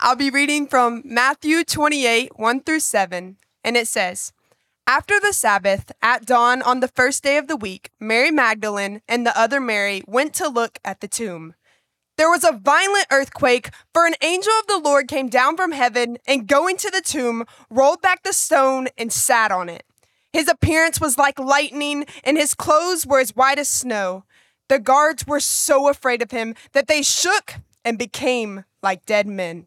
I'll be reading from Matthew 28 1 through 7, and it says, After the Sabbath, at dawn on the first day of the week, Mary Magdalene and the other Mary went to look at the tomb. There was a violent earthquake, for an angel of the Lord came down from heaven and, going to the tomb, rolled back the stone and sat on it. His appearance was like lightning, and his clothes were as white as snow. The guards were so afraid of him that they shook and became like dead men.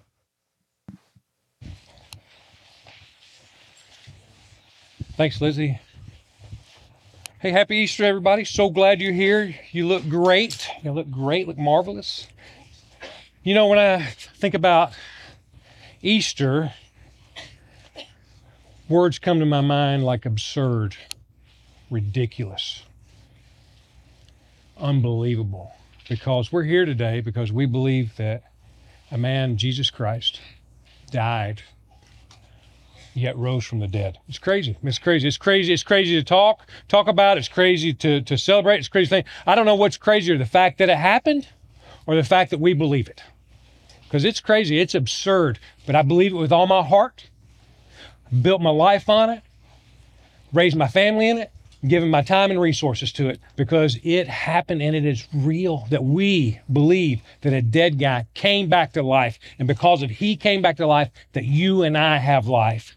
Thanks, Lizzie. Hey, happy Easter, everybody. So glad you're here. You look great. You look great, look marvelous. You know, when I think about Easter, words come to my mind like absurd, ridiculous, unbelievable. Because we're here today because we believe that a man, Jesus Christ, died yet rose from the dead. It's crazy. It's crazy. It's crazy. It's crazy to talk, talk about. It's crazy to, to celebrate. It's crazy thing. I don't know what's crazier, the fact that it happened or the fact that we believe it. Because it's crazy. It's absurd. But I believe it with all my heart. Built my life on it. Raised my family in it. Given my time and resources to it because it happened and it is real that we believe that a dead guy came back to life. And because of he came back to life, that you and I have life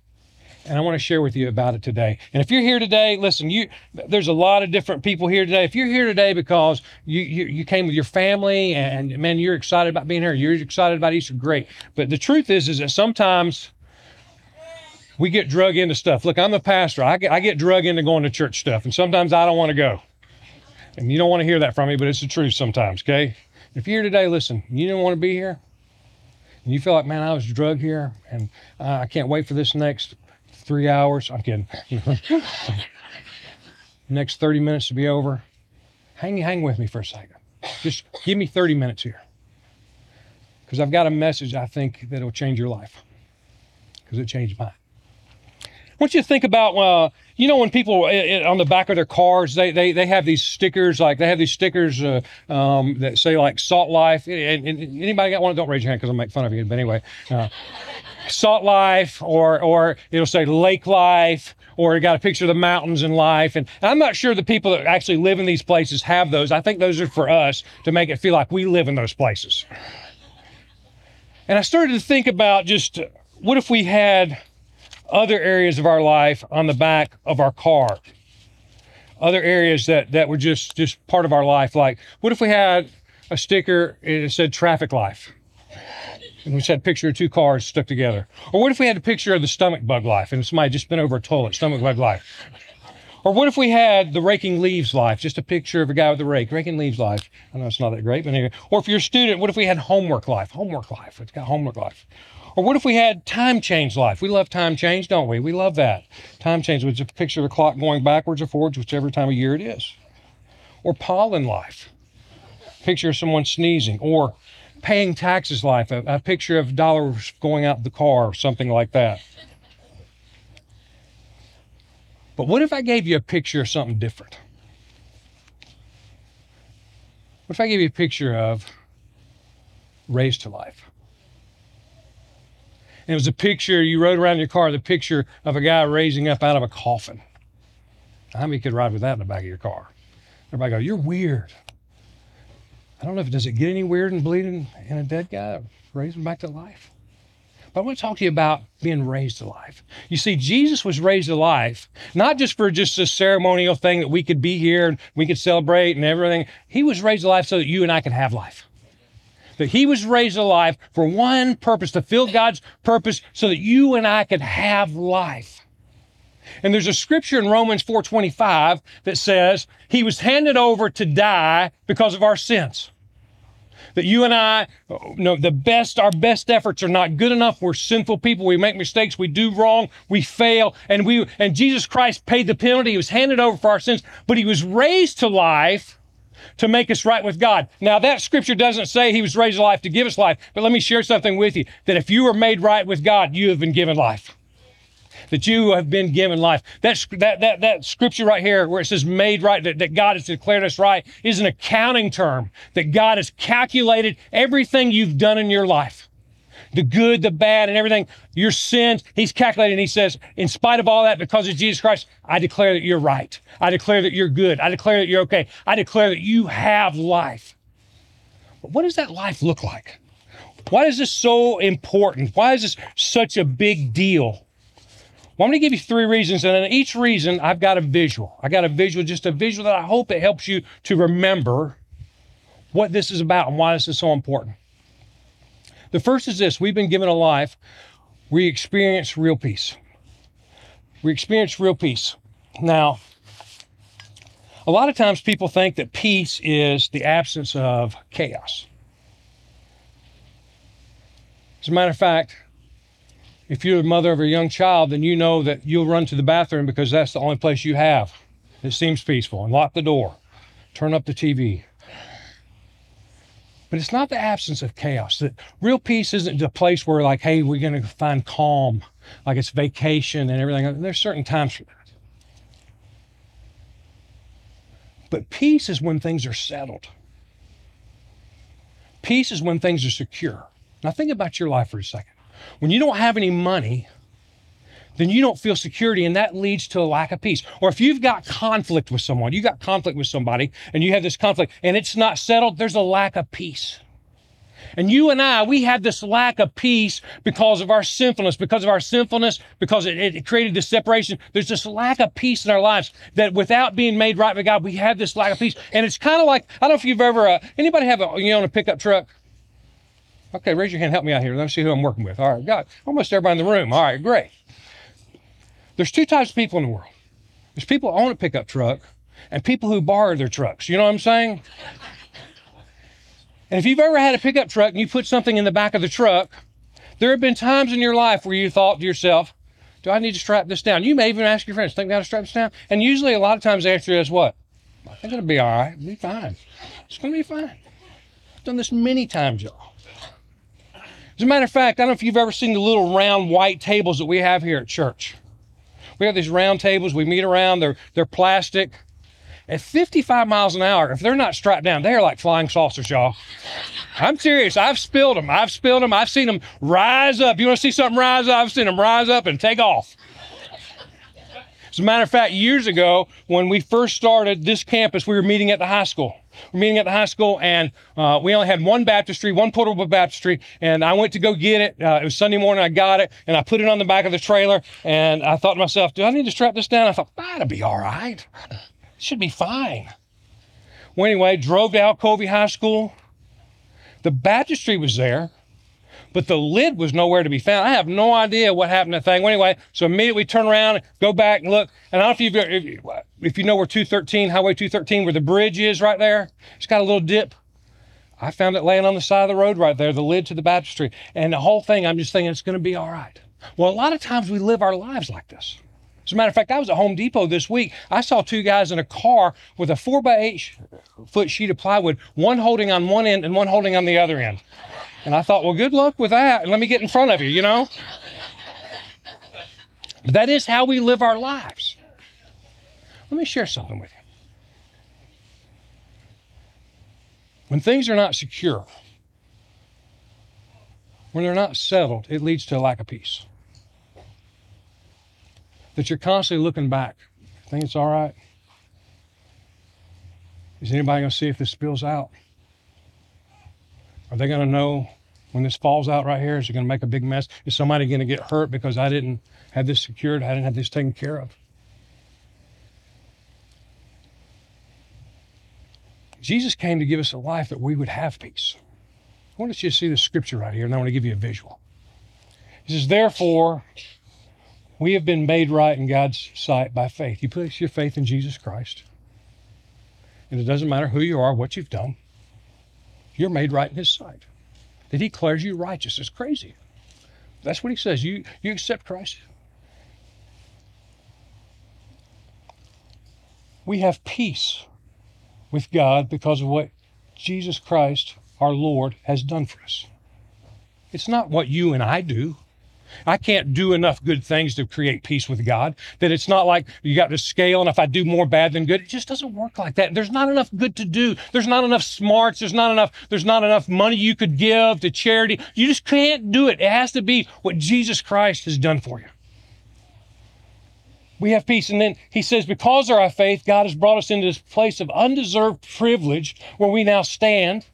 and I want to share with you about it today. And if you're here today, listen, you there's a lot of different people here today. If you're here today because you you, you came with your family and man, you're excited about being here, you're excited about Easter, great. But the truth is, is that sometimes we get drug into stuff. Look, I'm a pastor. I get, I get drug into going to church stuff, and sometimes I don't want to go. And you don't want to hear that from me, but it's the truth sometimes, okay? If you're here today, listen, you don't want to be here, and you feel like, man, I was drugged here, and uh, I can't wait for this next three hours. I'm kidding. Next 30 minutes to be over. Hang, hang with me for a second. Just give me 30 minutes here. Because I've got a message I think that'll change your life. Because it changed mine. Want you to think about, uh, you know, when people uh, on the back of their cars, they, they, they have these stickers, like they have these stickers uh, um, that say like Salt Life. And, and, anybody got one? Don't raise your hand because I'll make fun of you. But anyway, uh, Salt Life, or or it'll say Lake Life, or it got a picture of the mountains and life. And I'm not sure the people that actually live in these places have those. I think those are for us to make it feel like we live in those places. And I started to think about just what if we had other areas of our life on the back of our car? Other areas that, that were just, just part of our life. Like, what if we had a sticker and it said traffic life? and we just had a picture of two cars stuck together. Or what if we had a picture of the stomach bug life and somebody just been over a toilet, stomach bug life? Or what if we had the raking leaves life, just a picture of a guy with a rake, raking leaves life? I know it's not that great, but anyway. Or if you're a student, what if we had homework life? Homework life. It's got homework life. Or what if we had time change life? We love time change, don't we? We love that. Time change, which is a picture of a clock going backwards or forwards, whichever time of year it is. Or pollen life. Picture of someone sneezing. Or paying taxes life, a, a picture of dollars going out the car, or something like that. But what if I gave you a picture of something different? What if I gave you a picture of raised to life? And it was a picture you rode around your car, the picture of a guy raising up out of a coffin. How many could ride with that in the back of your car? Everybody go, You're weird. I don't know if does it get any weird and bleeding in a dead guy, raising back to life. But I want to talk to you about being raised to life. You see, Jesus was raised to life, not just for just a ceremonial thing that we could be here and we could celebrate and everything. He was raised to life so that you and I could have life. That he was raised alive for one purpose, to fill God's purpose so that you and I could have life. And there's a scripture in Romans 4:25 that says he was handed over to die because of our sins that you and I you know the best our best efforts are not good enough. We're sinful people. We make mistakes. We do wrong. We fail. And we and Jesus Christ paid the penalty. He was handed over for our sins, but he was raised to life to make us right with God. Now, that scripture doesn't say he was raised to life to give us life, but let me share something with you that if you are made right with God, you have been given life. That you have been given life. That, that, that, that scripture right here, where it says made right, that, that God has declared us right, is an accounting term. That God has calculated everything you've done in your life the good, the bad, and everything, your sins. He's calculating. He says, in spite of all that, because of Jesus Christ, I declare that you're right. I declare that you're good. I declare that you're okay. I declare that you have life. But what does that life look like? Why is this so important? Why is this such a big deal? Well, I'm going to give you three reasons, and in each reason, I've got a visual. I got a visual, just a visual that I hope it helps you to remember what this is about and why this is so important. The first is this we've been given a life, we experience real peace. We experience real peace. Now, a lot of times people think that peace is the absence of chaos. As a matter of fact, if you're the mother of a young child, then you know that you'll run to the bathroom because that's the only place you have. It seems peaceful and lock the door, turn up the TV, but it's not the absence of chaos. The real peace isn't the place where, like, hey, we're going to find calm, like it's vacation and everything. There's certain times for that. But peace is when things are settled. Peace is when things are secure. Now, think about your life for a second. When you don't have any money, then you don't feel security and that leads to a lack of peace. Or if you've got conflict with someone, you got conflict with somebody and you have this conflict and it's not settled, there's a lack of peace. And you and I, we have this lack of peace because of our sinfulness, because of our sinfulness, because it, it, created this separation. There's this lack of peace in our lives that without being made right with God, we have this lack of peace. And it's kind of like, I don't know if you've ever, uh, anybody have a, you know, a pickup truck? Okay, raise your hand, help me out here. Let me see who I'm working with. All right, God, almost everybody in the room. All right, great. There's two types of people in the world. There's people who own a pickup truck and people who borrow their trucks. You know what I'm saying? And if you've ever had a pickup truck and you put something in the back of the truck, there have been times in your life where you thought to yourself, do I need to strap this down? You may even ask your friends, think got to strap this down? And usually a lot of times the answer is what? I think it'll be all right. It'll be fine. It's going to be fine. I've done this many times, y'all. As a matter of fact, I don't know if you've ever seen the little round white tables that we have here at church. We have these round tables. We meet around. They're they're plastic. At 55 miles an hour, if they're not strapped down, they are like flying saucers, y'all. I'm serious. I've spilled them. I've spilled them. I've seen them rise up. You want to see something rise up? I've seen them rise up and take off. As a matter of fact, years ago, when we first started this campus, we were meeting at the high school. We're meeting at the high school, and uh, we only had one baptistry, one portable baptistry, and I went to go get it. Uh, it was Sunday morning. I got it, and I put it on the back of the trailer, and I thought to myself, do I need to strap this down? I thought, that'll be all right. It should be fine. Well, anyway, drove to Alcovy High School. The baptistry was there but the lid was nowhere to be found. I have no idea what happened to the thing. Well, anyway, so immediately turn around, go back and look. And I don't know if, you've, if you know where 213, Highway 213, where the bridge is right there, it's got a little dip. I found it laying on the side of the road right there, the lid to the baptistry. And the whole thing, I'm just thinking it's going to be all right. Well, a lot of times we live our lives like this. As a matter of fact, I was at Home Depot this week. I saw two guys in a car with a four by eight foot sheet of plywood, one holding on one end and one holding on the other end. And I thought, well, good luck with that. Let me get in front of you, you know? But that is how we live our lives. Let me share something with you. When things are not secure, when they're not settled, it leads to a lack of peace. That you're constantly looking back. Think it's all right? Is anybody going to see if this spills out? Are they going to know when this falls out right here? Is it going to make a big mess? Is somebody going to get hurt because I didn't have this secured? I didn't have this taken care of? Jesus came to give us a life that we would have peace. I want you to see the scripture right here, and I want to give you a visual. He says, Therefore, we have been made right in God's sight by faith. You place your faith in Jesus Christ, and it doesn't matter who you are, what you've done. You're made right in his sight. That he declares you righteous. It's crazy. That's what he says. You you accept Christ. We have peace with God because of what Jesus Christ, our Lord, has done for us. It's not what you and I do. I can't do enough good things to create peace with God. That it's not like you got to scale, and if I do more bad than good, it just doesn't work like that. There's not enough good to do. There's not enough smarts. There's not enough. There's not enough money you could give to charity. You just can't do it. It has to be what Jesus Christ has done for you. We have peace. And then he says, because of our faith, God has brought us into this place of undeserved privilege where we now stand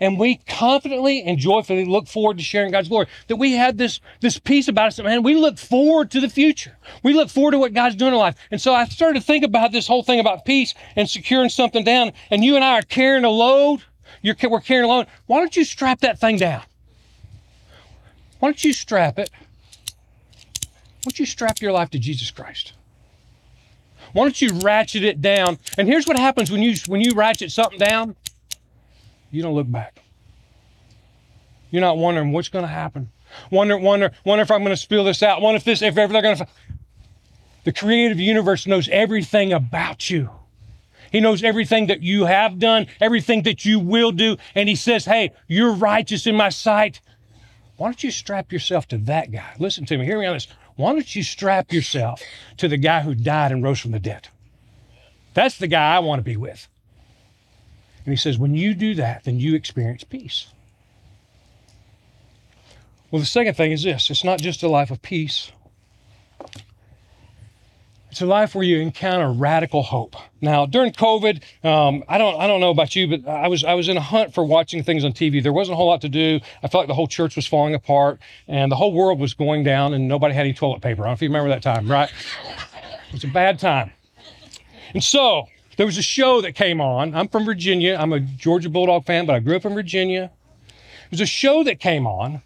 and we confidently and joyfully look forward to sharing God's glory. That we had this, this peace about us, man, we look forward to the future. We look forward to what God's doing in our life. And so I started to think about this whole thing about peace and securing something down. And you and I are carrying a load. You're, we're carrying a load. Why don't you strap that thing down? Why don't you strap it? Why don't you strap your life to Jesus Christ? Why don't you ratchet it down? And here's what happens when you when you ratchet something down you don't look back. You're not wondering what's going to happen. Wonder, wonder, wonder if I'm going to spill this out. Wonder if this, if ever they're going to. The creative universe knows everything about you. He knows everything that you have done, everything that you will do. And he says, Hey, you're righteous in my sight. Why don't you strap yourself to that guy? Listen to me, hear me on this. Why don't you strap yourself to the guy who died and rose from the dead? That's the guy I want to be with. And he says, when you do that, then you experience peace. Well, the second thing is this it's not just a life of peace, it's a life where you encounter radical hope. Now, during COVID, um, I don't I don't know about you, but I was I was in a hunt for watching things on TV. There wasn't a whole lot to do. I felt like the whole church was falling apart, and the whole world was going down, and nobody had any toilet paper. I don't know if you remember that time, right? It was a bad time. And so there was a show that came on. I'm from Virginia. I'm a Georgia Bulldog fan, but I grew up in Virginia. There was a show that came on,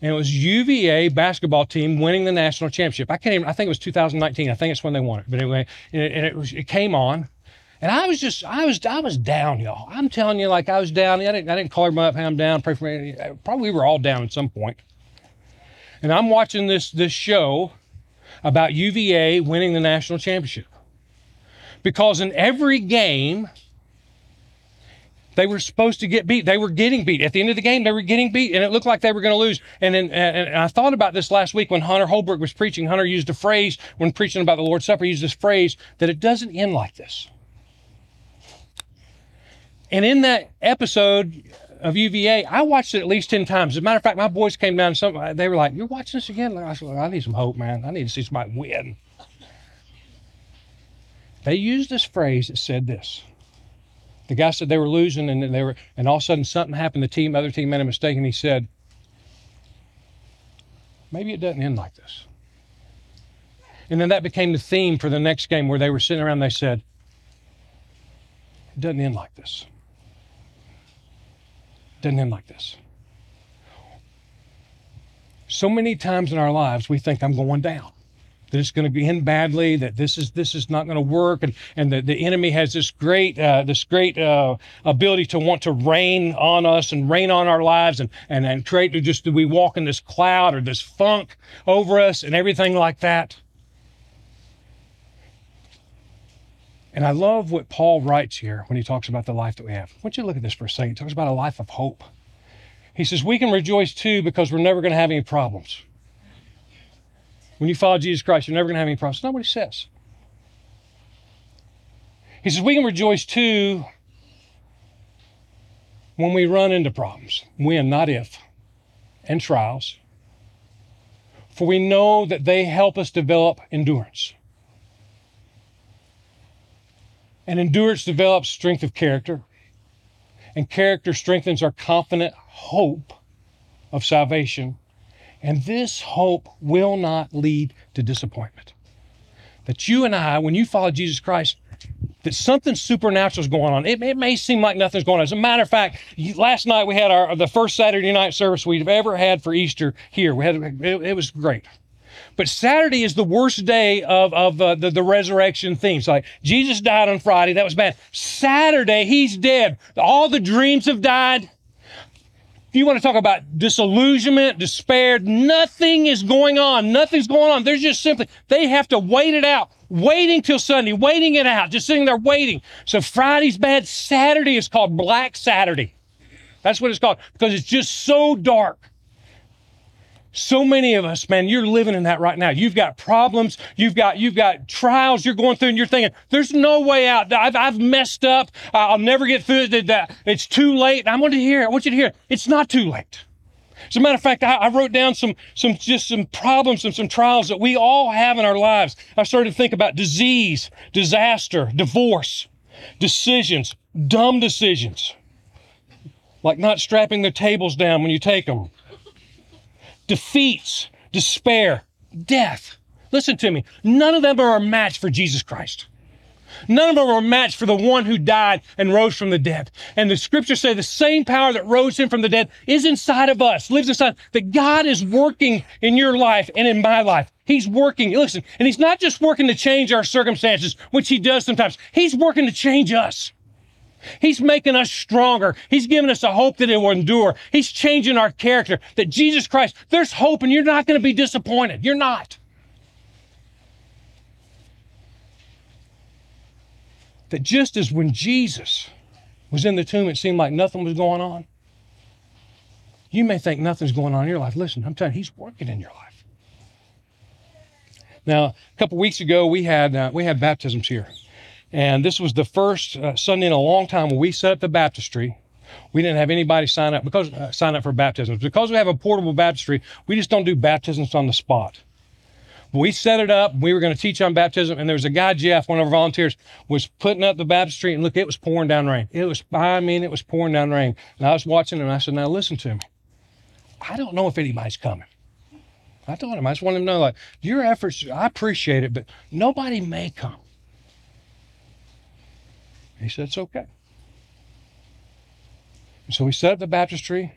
and it was UVA basketball team winning the national championship. I can't even, I think it was 2019. I think it's when they won it. But anyway, and it, and it was, it came on. And I was just, I was, I was down, y'all. I'm telling you, like I was down. I didn't, I didn't call everybody up, hey, I'm down, pray for me. Probably we were all down at some point. And I'm watching this, this show about UVA winning the national championship because in every game, they were supposed to get beat. They were getting beat. At the end of the game, they were getting beat, and it looked like they were going to lose. And then and I thought about this last week when Hunter Holbrook was preaching. Hunter used a phrase when preaching about the Lord's Supper, he used this phrase that it doesn't end like this. And in that episode of UVA, I watched it at least 10 times. As a matter of fact, my boys came down, and some, they were like, You're watching this again? I said, I need some hope, man. I need to see somebody win. They used this phrase that said this. The guy said they were losing and they were and all of a sudden something happened. The team, other team made a mistake, and he said, Maybe it doesn't end like this. And then that became the theme for the next game where they were sitting around, they said, It doesn't end like this. It doesn't end like this. So many times in our lives we think I'm going down that it's going to end badly, that this is this is not going to work, and and the, the enemy has this great uh, this great uh, ability to want to rain on us and rain on our lives, and and and create just we walk in this cloud or this funk over us and everything like that. And I love what Paul writes here when he talks about the life that we have. I want you look at this for a second. He talks about a life of hope. He says, We can rejoice too because we're never going to have any problems. When you follow Jesus Christ, you're never going to have any problems. That's not what he says. He says, We can rejoice too when we run into problems. When, not if, and trials. For we know that they help us develop endurance. And endurance develops strength of character. And character strengthens our confident hope of salvation. And this hope will not lead to disappointment. That you and I, when you follow Jesus Christ, that something supernatural is going on. It, it, may seem like nothing's going on. As a matter of fact, last night we had our the first Saturday night service we've ever had for Easter here. We had it, it was great. But Saturday is the worst day of, of uh, the, the resurrection things. Like Jesus died on Friday, that was bad. Saturday, he's dead. All the dreams have died. You want to talk about disillusionment, despair, nothing is going on. Nothing's going on. There's just simply, they have to wait it out. Waiting till Sunday, waiting it out, just sitting there waiting. So Friday's bad. Saturday is called Black Saturday. That's what it's called because it's just so dark. So many of us, man, you're living in that right now. You've got problems, you've got you've got trials you're going through, and you're thinking, "There's no way out. I've, I've messed up. I'll never get through it. That it's too late." I want to hear. I want you to hear. It's not too late. As a matter of fact, I, I, wrote down some some just some problems and some trials that we all have in our lives. I started to think about disease, disaster, divorce, decisions, dumb decisions, like not strapping the tables down when you take them defeats, despair, death. Listen to me. None of them are a match for Jesus Christ. None of them are a match for the one who died and rose from the dead. And the scriptures say the same power that rose him from the dead is inside of us, lives inside. That God is working in your life and in my life. He's working. Listen, and he's not just working to change our circumstances, which he does sometimes. He's working to change us. He's making us stronger. He's giving us a hope that it will endure. He's changing our character. That Jesus Christ, there's hope and you're not going to be disappointed. You're not. That just as when Jesus was in the tomb, it seemed like nothing was going on. You may think nothing's going on in your life. Listen, I'm telling you, He's working in your life. Now, a couple weeks ago, we had uh, we had baptisms here. And this was the first uh, Sunday in a long time when we set up the baptistry. We didn't have anybody sign up because uh, sign up for baptisms because we have a portable baptistry. We just don't do baptisms on the spot. We set it up. We were going to teach on baptism, and there was a guy, Jeff, one of our volunteers, was putting up the baptistry, and look, it was pouring down rain. It was, I mean, it was pouring down rain. And I was watching, and I said, "Now listen to me. I don't know if anybody's coming." I told him, I just want him to know, like, your efforts, I appreciate it, but nobody may come. He said, It's okay. And so we set up the baptistry.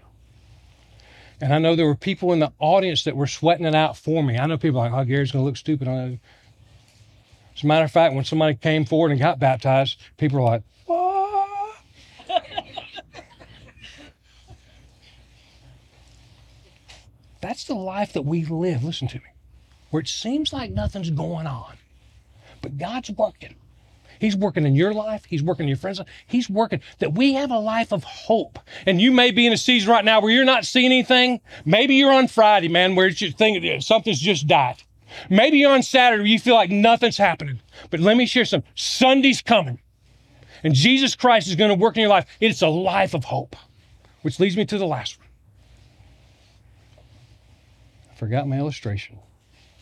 And I know there were people in the audience that were sweating it out for me. I know people like, oh, Gary's going to look stupid. As a matter of fact, when somebody came forward and got baptized, people were like, what? That's the life that we live, listen to me, where it seems like nothing's going on, but God's working. He's working in your life. He's working in your friends' life. He's working that we have a life of hope. And you may be in a season right now where you're not seeing anything. Maybe you're on Friday, man, where you think something's just died. Maybe you're on Saturday you feel like nothing's happening. But let me share some. Sunday's coming. And Jesus Christ is going to work in your life. It's a life of hope. Which leads me to the last one. I forgot my illustration.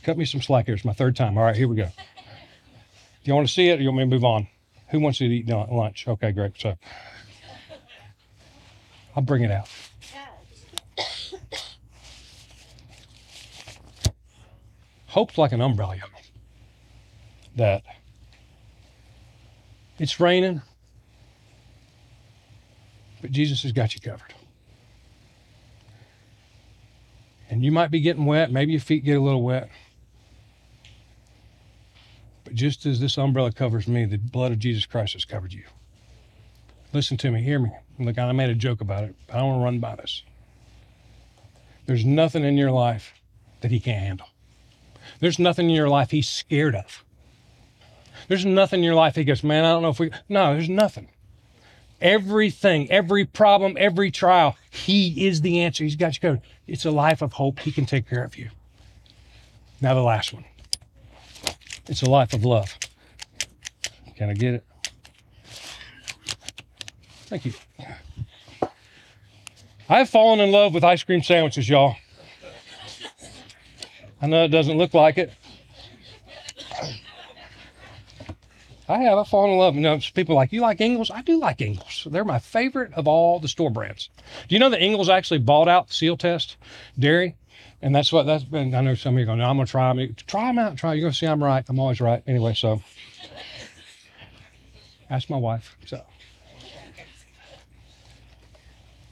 Cut me some slack here. It's my third time. All right, here we go. Do you want to see it or you want me to move on? Who wants to eat lunch? Okay, great. So I'll bring it out. Hope's like an umbrella. That it's raining, but Jesus has got you covered. And you might be getting wet. Maybe your feet get a little wet. Just as this umbrella covers me, the blood of Jesus Christ has covered you. Listen to me, hear me. Look, I made a joke about it. I don't want to run by this. There's nothing in your life that he can't handle. There's nothing in your life he's scared of. There's nothing in your life he goes, man, I don't know if we. No, there's nothing. Everything, every problem, every trial, he is the answer. He's got you covered. It's a life of hope. He can take care of you. Now, the last one. It's a life of love. Can I get it? Thank you. I've fallen in love with ice cream sandwiches, y'all. I know it doesn't look like it. I have. I've fallen in love. You know, people like, you like Ingles? I do like Ingles. They're my favorite of all the store brands. Do you know that Ingles actually bought out the Sealtest dairy? And that's what that's been. I know some of you are going, I'm going to try them. Try them out. Try. You're going to see I'm right. I'm always right. Anyway, so ask my wife. So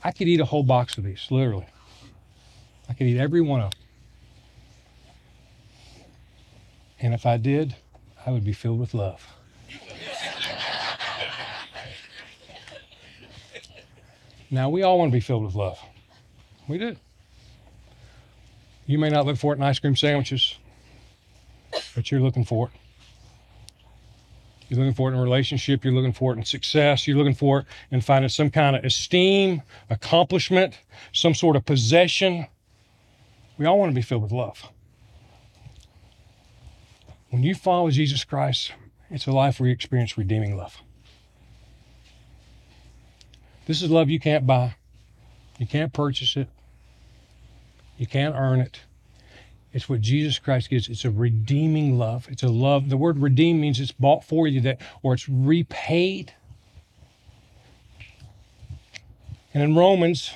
I could eat a whole box of these, literally. I could eat every one of them. And if I did, I would be filled with love. now, we all want to be filled with love. We do. You may not look for it in ice cream sandwiches, but you're looking for it. You're looking for it in a relationship. You're looking for it in success. You're looking for it in finding some kind of esteem, accomplishment, some sort of possession. We all want to be filled with love. When you follow Jesus Christ, it's a life where you experience redeeming love. This is love you can't buy. You can't purchase it. You can't earn it. It's what Jesus Christ gives. It's a redeeming love. It's a love. The word redeem means it's bought for you that or it's repaid. And in Romans,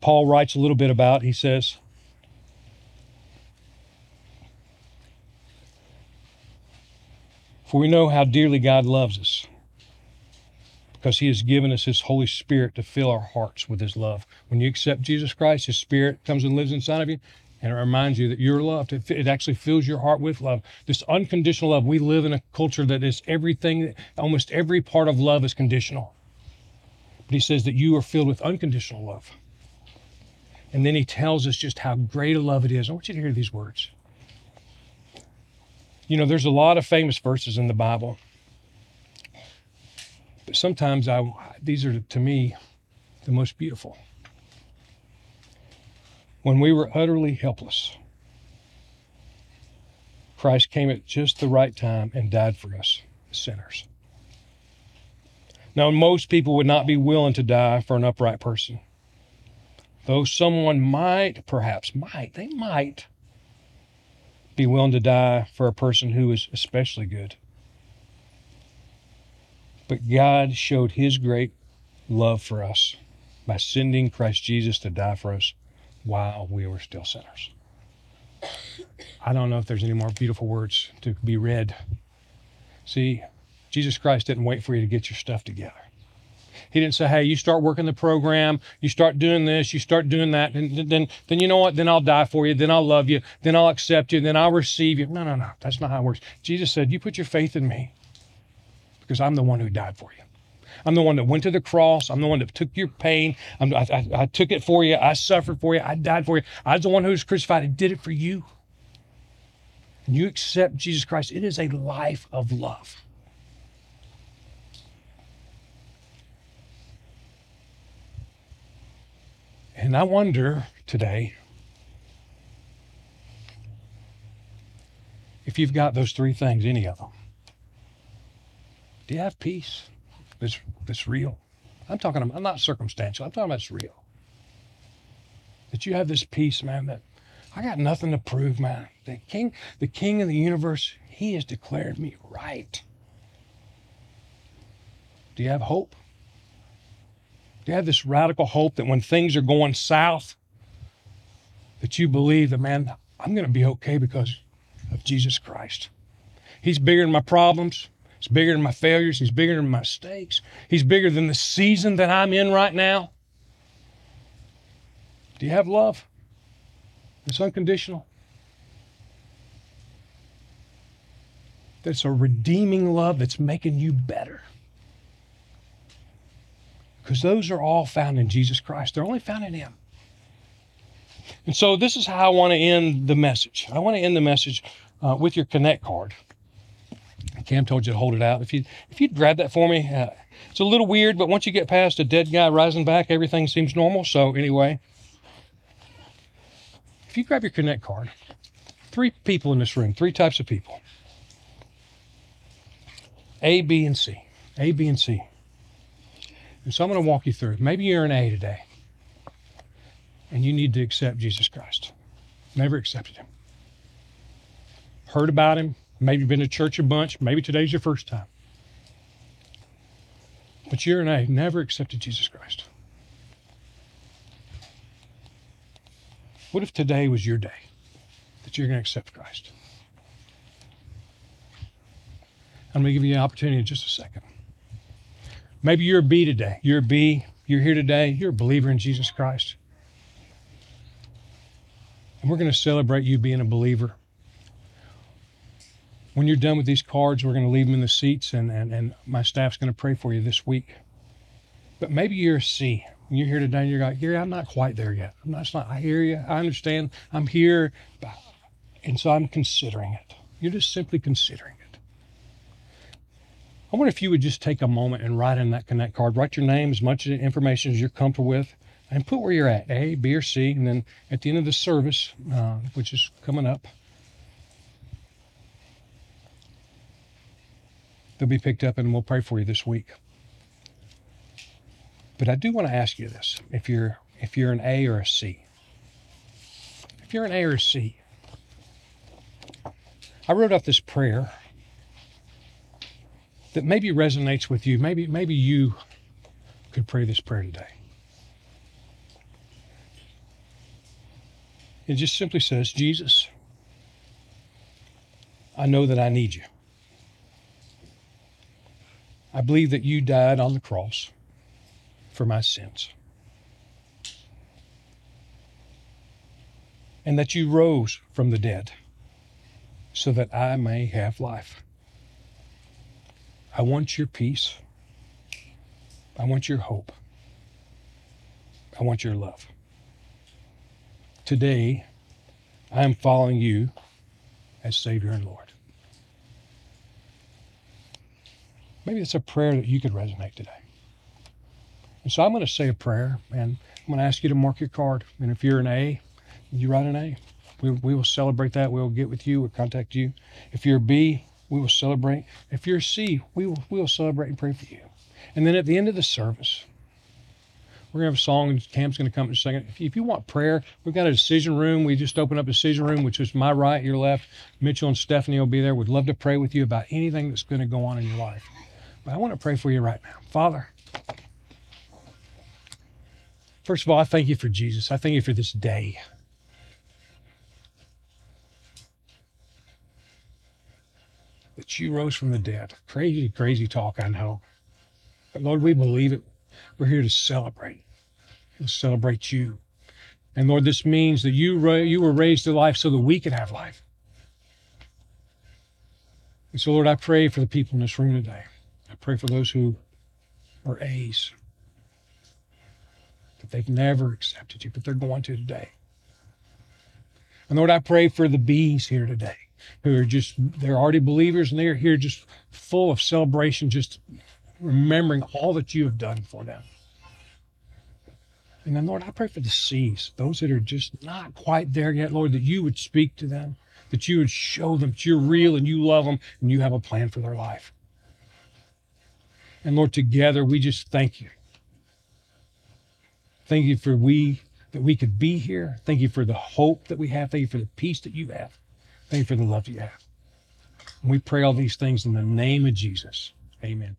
Paul writes a little bit about, he says, For we know how dearly God loves us because he has given us his Holy Spirit to fill our hearts with his love. When you accept Jesus Christ, his Spirit comes and lives inside of you, and it reminds you that you're loved. It, it actually fills your heart with love. This unconditional love. We live in a culture that is everything, almost every part of love is conditional. But he says that you are filled with unconditional love. And then he tells us just how great a love it is. I want you to hear these words. You know, there's a lot of famous verses in the Bible. Sometimes I these are to me the most beautiful. When we were utterly helpless, Christ came at just the right time and died for us, sinners. Now, most people would not be willing to die for an upright person. Though someone might, perhaps, might, they might be willing to die for a person who is especially good. But God showed his great love for us by sending Christ Jesus to die for us while we were still sinners. I don't know if there's any more beautiful words to be read. See, Jesus Christ didn't wait for you to get your stuff together. He didn't say, "Hey, you start working the program, you start doing this, you start doing that, and then then you know what? Then I'll die for you, then I'll love you, then I'll accept you, then I'll receive you." No, no, no. That's not how it works. Jesus said, "You put your faith in me because I'm the one who died for you. I'm the one that went to the cross. I'm the one that took your pain. I, I, I took it for you. I suffered for you. I died for you. I was the one who was crucified and did it for you. And you accept Jesus Christ. It is a life of love. And I wonder today if you've got those three things, any of them. Do you have peace that's, that's real? I'm talking, I'm not circumstantial. I'm talking about it's real. That you have this peace, man, that I got nothing to prove, man. The king, the king of the universe, he has declared me right. Do you have hope? Do you have this radical hope that when things are going south, that you believe that, man, I'm going to be okay because of Jesus Christ? He's bigger than my problems. He's bigger than my failures. He's bigger than my mistakes. He's bigger than the season that I'm in right now. Do you have love? It's unconditional. That's a redeeming love that's making you better. Because those are all found in Jesus Christ. They're only found in Him. And so this is how I want to end the message. I want to end the message uh, with your Connect card. Cam told you to hold it out. If you if you'd grab that for me, uh, it's a little weird, but once you get past a dead guy rising back, everything seems normal. So anyway, if you grab your Connect card, three people in this room, three types of people. A, B, and C. A, B, and C. And so I'm going to walk you through. Maybe you're an A today, and you need to accept Jesus Christ. Never accepted him. Heard about him, Maybe you've been to church a bunch. Maybe today's your first time. But you and I never accepted Jesus Christ. What if today was your day that you're going to accept Christ? I'm going to give you an opportunity in just a second. Maybe you're a B today. You're a B. You're here today. You're a believer in Jesus Christ. And we're going to celebrate you being a believer When you're done with these cards, we're going to leave them in the seats, and, and, and my staff's going to pray for you this week. But maybe you're a C. And you're here today and you're like, Gary, I'm not quite there yet. I'm not, not, I hear you. I understand. I'm here. And so I'm considering it. You're just simply considering it. I wonder if you would just take a moment and write in that connect card, write your name, as much information as you're comfortable with, and put where you're at, A, B, or C. And then at the end of the service, uh, which is coming up, they'll be picked up and we'll pray for you this week. But I do want to ask you this: if you're if you're an A or a C, if you're an A or a C, I wrote up this prayer that maybe resonates with you. Maybe maybe you could pray this prayer today. It just simply says, Jesus, I know that I need you. I believe that you died on the cross for my sins. And that you rose from the dead so that I may have life. I want your peace. I want your hope. I want your love. Today, I am following you as Savior and Lord. Maybe it's a prayer that you could resonate today. And so I'm going to say a prayer and I'm going to ask you to mark your card. And if you're an A, you write an A. We, we will celebrate that. We'll get with you. We'll contact you. If you're a B, we will celebrate. If you're a C, we will, we will celebrate and pray for you. And then at the end of the service, we're going to have a song, and Cam's going to come in a second. If if you want prayer, we've got a decision room. We just opened up a decision room, which is my right, your left. Mitchell and Stephanie will be there. We'd love to pray with you about anything that's going to go on in your life. But I want to pray for you right now. Father, first of all, I thank you for Jesus. I thank you for this day. That you rose from the dead. Crazy, crazy talk, I know. But Lord, we believe it. We're here to celebrate and celebrate you. And Lord, this means that you, ra- you were raised to life so that we could have life. And so, Lord, I pray for the people in this room today. I pray for those who are A's, that they've never accepted you, but they're going to today. And Lord, I pray for the B's here today who are just, they're already believers and they're here just full of celebration, just remembering all that you have done for them. And then, Lord, I pray for the C's, those that are just not quite there yet, Lord, that you would speak to them, that you would show them that you're real and you love them and you have a plan for their life. And Lord, together we just thank you. Thank you for we that we could be here. Thank you for the hope that we have. Thank you for the peace that you have. Thank you for the love you have. And we pray all these things in the name of Jesus. Amen.